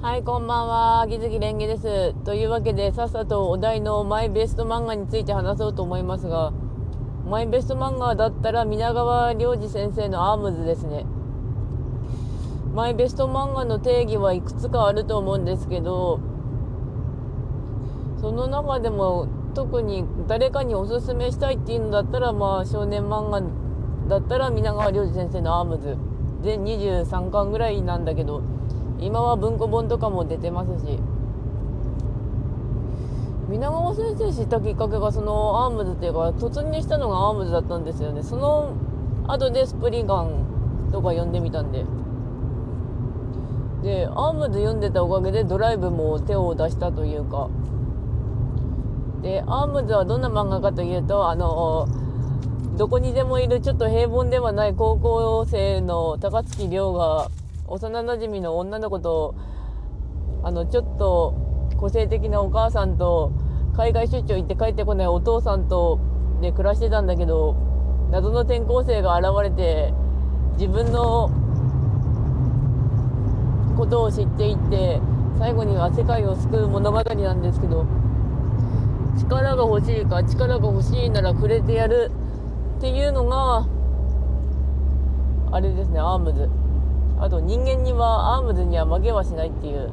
はい、こんばんは。秋月蓮華です。というわけで、さっさとお題のマイベスト漫画について話そうと思いますが、マイベスト漫画だったら皆川良二先生のアームズですね。マイベスト漫画の定義はいくつかあると思うんですけど、その中でも特に誰かにおすすめしたいっていうのだったら、まあ少年漫画だったら皆川良二先生のアームズ。全23巻ぐらいなんだけど、今は文庫本とかも出てますし。皆川先生知ったきっかけがそのアームズっていうか突入したのがアームズだったんですよね。その後でスプリガンとか読んでみたんで。でアームズ読んでたおかげで D-LIVEも手を出したというか。でアームズはどんな漫画かというとあのどこにでもいるちょっと平凡ではない高校生の高槻亮が幼なじみの女の子とあのちょっと個性的なお母さんと海外出張行って帰ってこないお父さんとで暮らしてたんだけど謎の転校生が現れて自分のことを知っていって最後には世界を救う物語なんですけど力が欲しいか力が欲しいならくれてやるっていうのがあれですねアームズ。あと人間にはアームズには負けはしないっていう。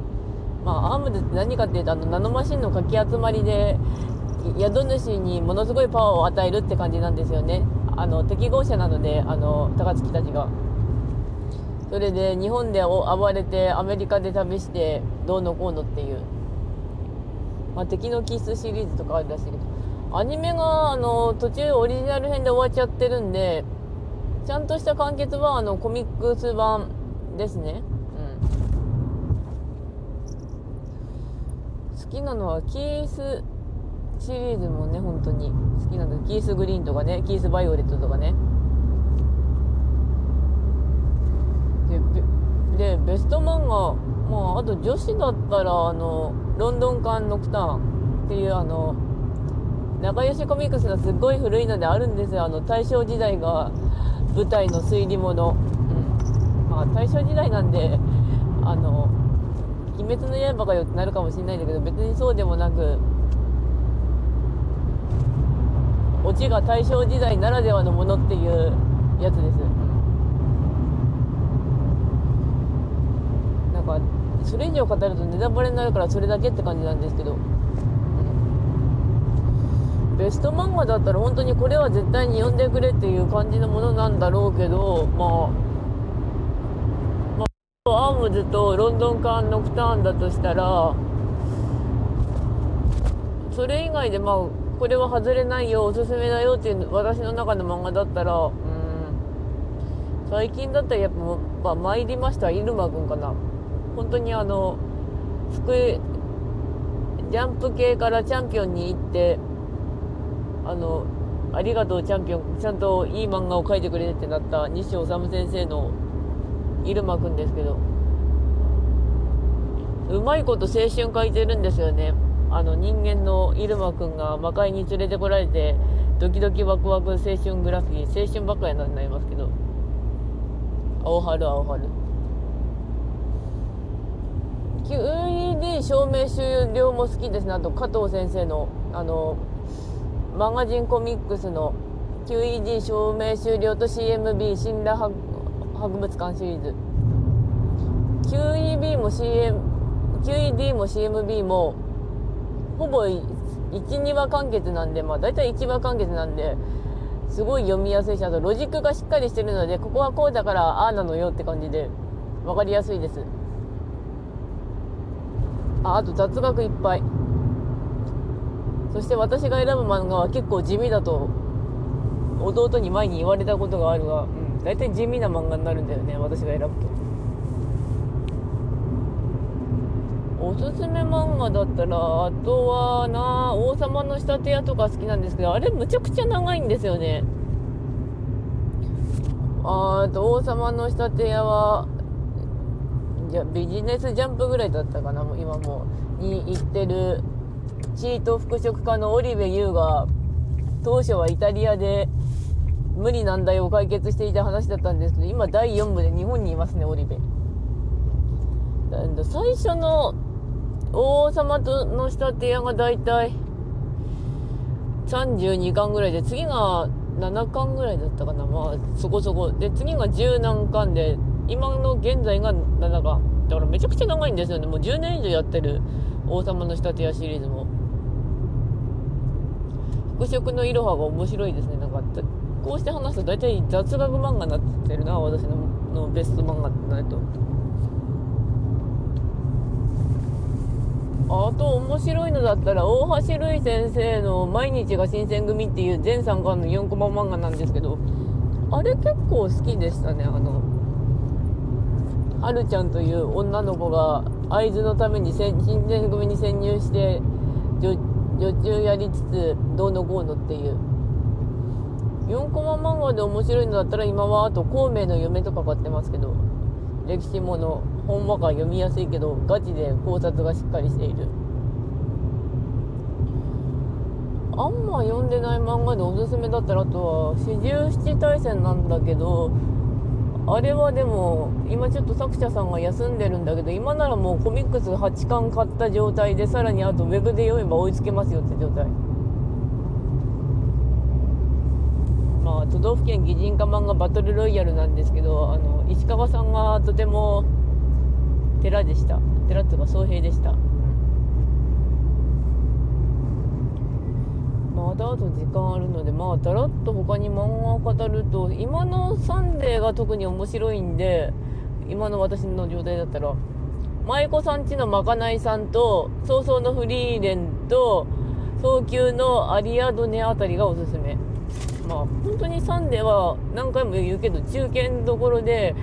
まあアームズって何かっていうとあのナノマシンのかき集まりで宿主にものすごいパワーを与えるって感じなんですよね。あの適合者なのであの高槻たちが。それで日本で暴れてアメリカで旅してどうのこうのっていう、まあ、敵のキスシリーズとかあるらしいけど。アニメがあの途中オリジナル編で終わっちゃってるんでちゃんとした完結はあのコミックス版ですね、うん、好きなのはキースシリーズもね本当に。好きなんだ。キースグリーンとかねキースバイオレットとかね。でベスト漫画まああと女子だったらあのロンドンカンノクターンっていうあの仲良しコミックスがすっごい古いのであるんですよ。あの大正時代が舞台の推理物。まあ、大正時代なんで、あの、鬼滅の刃がよってなるかもしれないんだけど、別にそうでもなく、オチが大正時代ならではのものっていうやつです。なんか、それ以上語るとネタバレになるからそれだけって感じなんですけど、ベスト漫画だったら本当にこれは絶対に読んでくれっていう感じのものなんだろうけど、まあ、アームズとロンドンカーンノクターンだとしたらそれ以外でまあこれは外れないよおすすめだよっていう私の中の漫画だったらうん。最近だったらやっぱ、まあ、参りました入間くんかな。本当にあの福ジャンプ系からチャンピオンに行ってあのありがとうチャンピオンちゃんといい漫画を描いてくれってなった西治先生の入間くんですけど。うまいこと青春書いてるんですよね。あの人間の入間くんが魔界に連れてこられてドキドキワクワク青春グラフィー青春ばっかりになりますけど。青春青春。QED 証明終了も好きですね。あと加藤先生のあのマガジンコミックスの QED 証明終了と CMB 信頼博物館シリーズ。QEB も CM QED も CMB もほぼ12話完結なんでまあ大体1話完結なんですごい読みやすいしあとロジックがしっかりしてるのでここはこうだからああなのよって感じで分かりやすいです。ああと雑学いっぱい。そして私が選ぶ漫画は結構地味だと弟に前に言われたことがあるが、うん、大体地味な漫画になるんだよね私が選ぶと。おすすめ漫画だったらあとはな王様の仕立て屋とか好きなんですけどあれむちゃくちゃ長いんですよね。あと王様の仕立て屋はじゃビジネスジャンプぐらいだったかな今もに行ってるチート服飾家の織部優が当初はイタリアで無理難題を解決していた話だったんですけど今第4部で日本にいますね織部最初の王様との仕立て屋がだいたい32巻ぐらいで次が7巻ぐらいだったかな。まあそこそこ。で次が10何巻で今の現在が7巻。だからめちゃくちゃ長いんですよね。もう10年以上やってる王様の仕立て屋シリーズも。服飾のいろはが面白いですね。なんかこうして話すと大体雑学漫画になってるな私ののベスト漫画ってないと。あと面白いのだったら大橋るい先生の「毎日が新選組」っていう全3巻の4コマ漫画なんですけどあれ結構好きでしたねあのはるちゃんという女の子が会津のために新選組に潜入して女中やりつつどうのこうのっていう。4コマ漫画で面白いのだったら今はあと孔明の嫁とか買ってますけど歴史もの本話が読みやすいけどガチで考察がしっかりしている。あんま読んでない漫画でおすすめだったらあとは四十七大戦なんだけどあれはでも今ちょっと作者さんが休んでるんだけど今ならもうコミックス8巻買った状態でさらにあとウェブで読めば追いつけますよって状態。まあ都道府県擬人化漫画バトルロイヤルなんですけどあの石川さんがとても寺でした。寺っていうか総平でした。まだあと時間あるのでまあだらっと他に漫画を語ると今のサンデーが特に面白いんで今の私の状態だったら舞妓さんちのまかないさんと早々のフリーレンと早急のアリアドネあたりがおすすめまあ本当にサンデーは何回も言うけど中堅どころで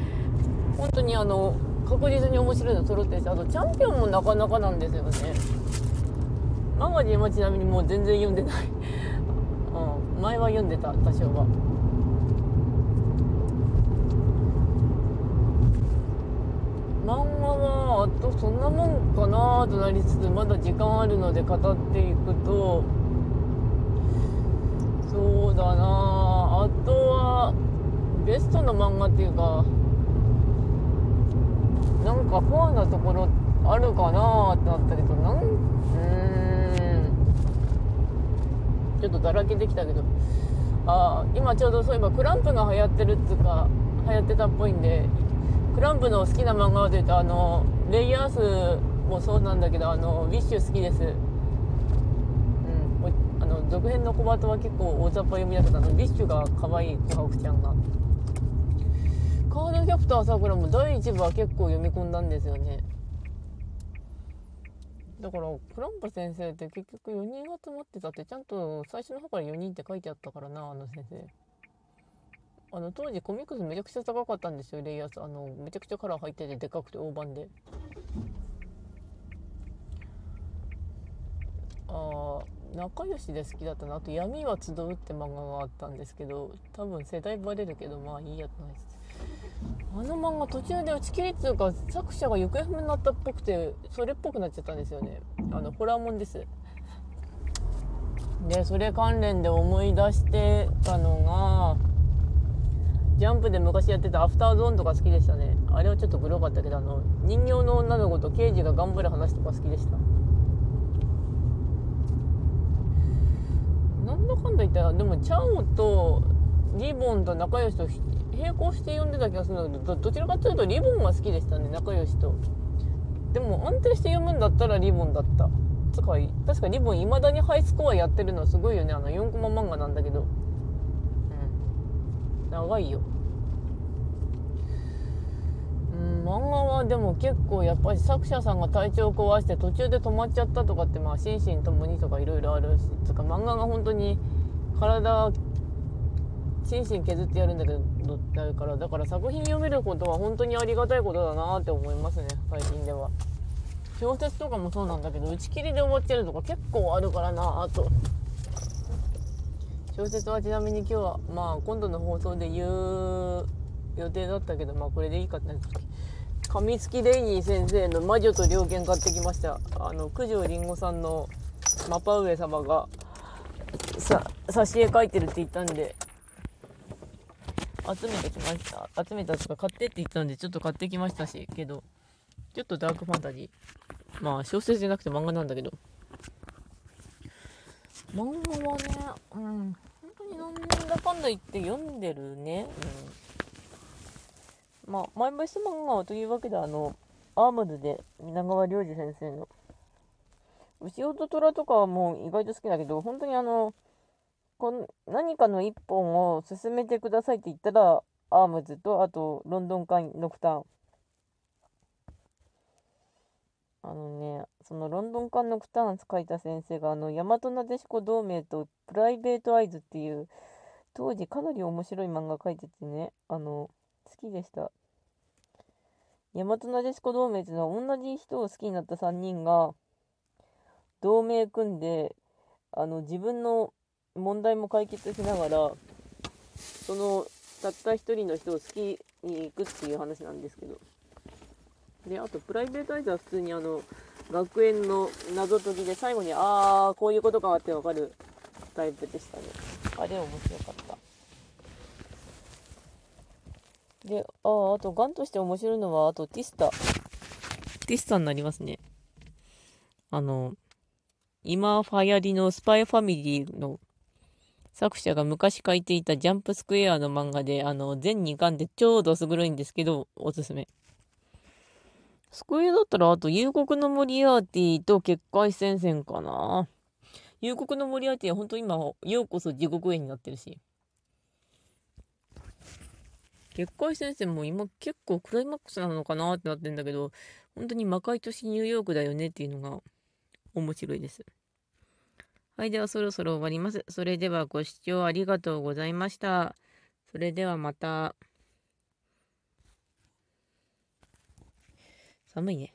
本当にあの確実に面白いの揃ってるしあとチャンピオンもなかなかなんですよね。マガジンはちなみにもう全然読んでない、うん、前は読んでた多少は。漫画はあとそんなもんかなとなりつつまだ時間あるので語っていくとそうだな。あとはベストの漫画っていうかなんかコアなところあるかなってなったけどなんうん。ちょっとだらけてきたけど。あ今ちょうどそういえばクランプが流行ってるっつうか流行ってたっぽいんでクランプの好きな漫画で言うとあのレイヤースもそうなんだけどあのウィッシュ好きです。続編の小鳩は結構大雑把読みだけどあのウィッシュが可愛い琥珀ちゃんが。カードキャプターさくらも第1部は結構読み込んだんですよね。だからクランプ先生って結局4人集まってたってちゃんと最初の方から4人って書いてあったからなあの先生。あの当時コミックスめちゃくちゃ高かったんですよレイヤースあのめちゃくちゃカラー入っててでかくて大判でああ仲良しで好きだったなあと「闇は集う」って漫画があったんですけど多分世代バレるけどまあいいやつないです。あの漫画途中で打ち切りっていうか作者が行方不明になったっぽくてそれっぽくなっちゃったんですよね。あのホラーもんです。でそれ関連で思い出してたのがジャンプで昔やってたアフターゾーンとか好きでしたね。あれはちょっとグロかったけどあの人形の女の子と刑事が頑張る話とか好きでした。なんだかんだ言ったらでもチャオとリボンと仲良しと並行して読んでた気がするんだけどどちらかというとリボンが好きでしたね仲良しと。でも安定して読むんだったらリボンだった。つか確かリボンいまだにハイスコアやってるのはすごいよね。あの4コマ漫画なんだけど。うん。長いようん漫画はでも結構やっぱり作者さんが体調を壊して途中で止まっちゃったとかってまあ心身ともにとかいろいろあるしつか漫画が本当に体心身削ってやるんだけどなるからだから作品読めることは本当にありがたいことだなって思いますね最近では。小説とかもそうなんだけど打ち切りで終わっちゃうとか結構あるからな。あと小説はちなみに今日はまあ今度の放送で言う予定だったけどまあこれでいいかってなった神月レイニー先生の「魔女と猟犬」買ってきましたあの九条りんごさんのマパ上様がさ挿絵描いてるって言ったんで集めてきました集めたとか買ってって言ったんでちょっと買ってきましたしけどちょっとダークファンタジー。まあ、小説じゃなくて漫画なんだけど。漫画はね、うん、本当になんだかんだ言って読んでるね。うん。まあ、マイバイス漫画というわけで、あの、アームズで皆川良二先生の、牛音虎とかはもう意外と好きだけど、本当にあの、こん何かの一本を進めてくださいって言ったら、アームズと、あと、ロンドンカイン、ノクタン。あのね、そのロンドンカンノクターン書いた先生が、あの、大和なでしこ同盟とプライベートアイズっていう、当時かなり面白い漫画書いててね、あの、好きでした。大和なでしこ同盟っていうのは同じ人を好きになった3人が、同盟組んで、あの、自分の問題も解決しながら、その、たった一人の人を好きに行くっていう話なんですけど。で、あと、プライベートアイズは普通にあの、学園の謎解きで最後に、あー、こういうことかってわかるタイプでしたね。あれ面白かった。で、ああ、あと、ガンとして面白いのは、あと、ティスタ。ティスタになりますね。あの、今、ファイアリのスパイファミリーの作者が昔書いていたジャンプスクエアの漫画で、あの、全2巻で超どす黒いんですけど、おすすめ。スクエアだったら、あと、夕刻のモリアーティと結界戦線かな。夕刻のモリアーティは本当今、ようこそ地獄絵になってるし。結界先生も今結構クライマックスなのかなってなってんだけど、本当に魔界都市ニューヨークだよねっていうのが面白いです。はい、ではそろそろ終わります。それではご視聴ありがとうございました。それではまた。寒いね。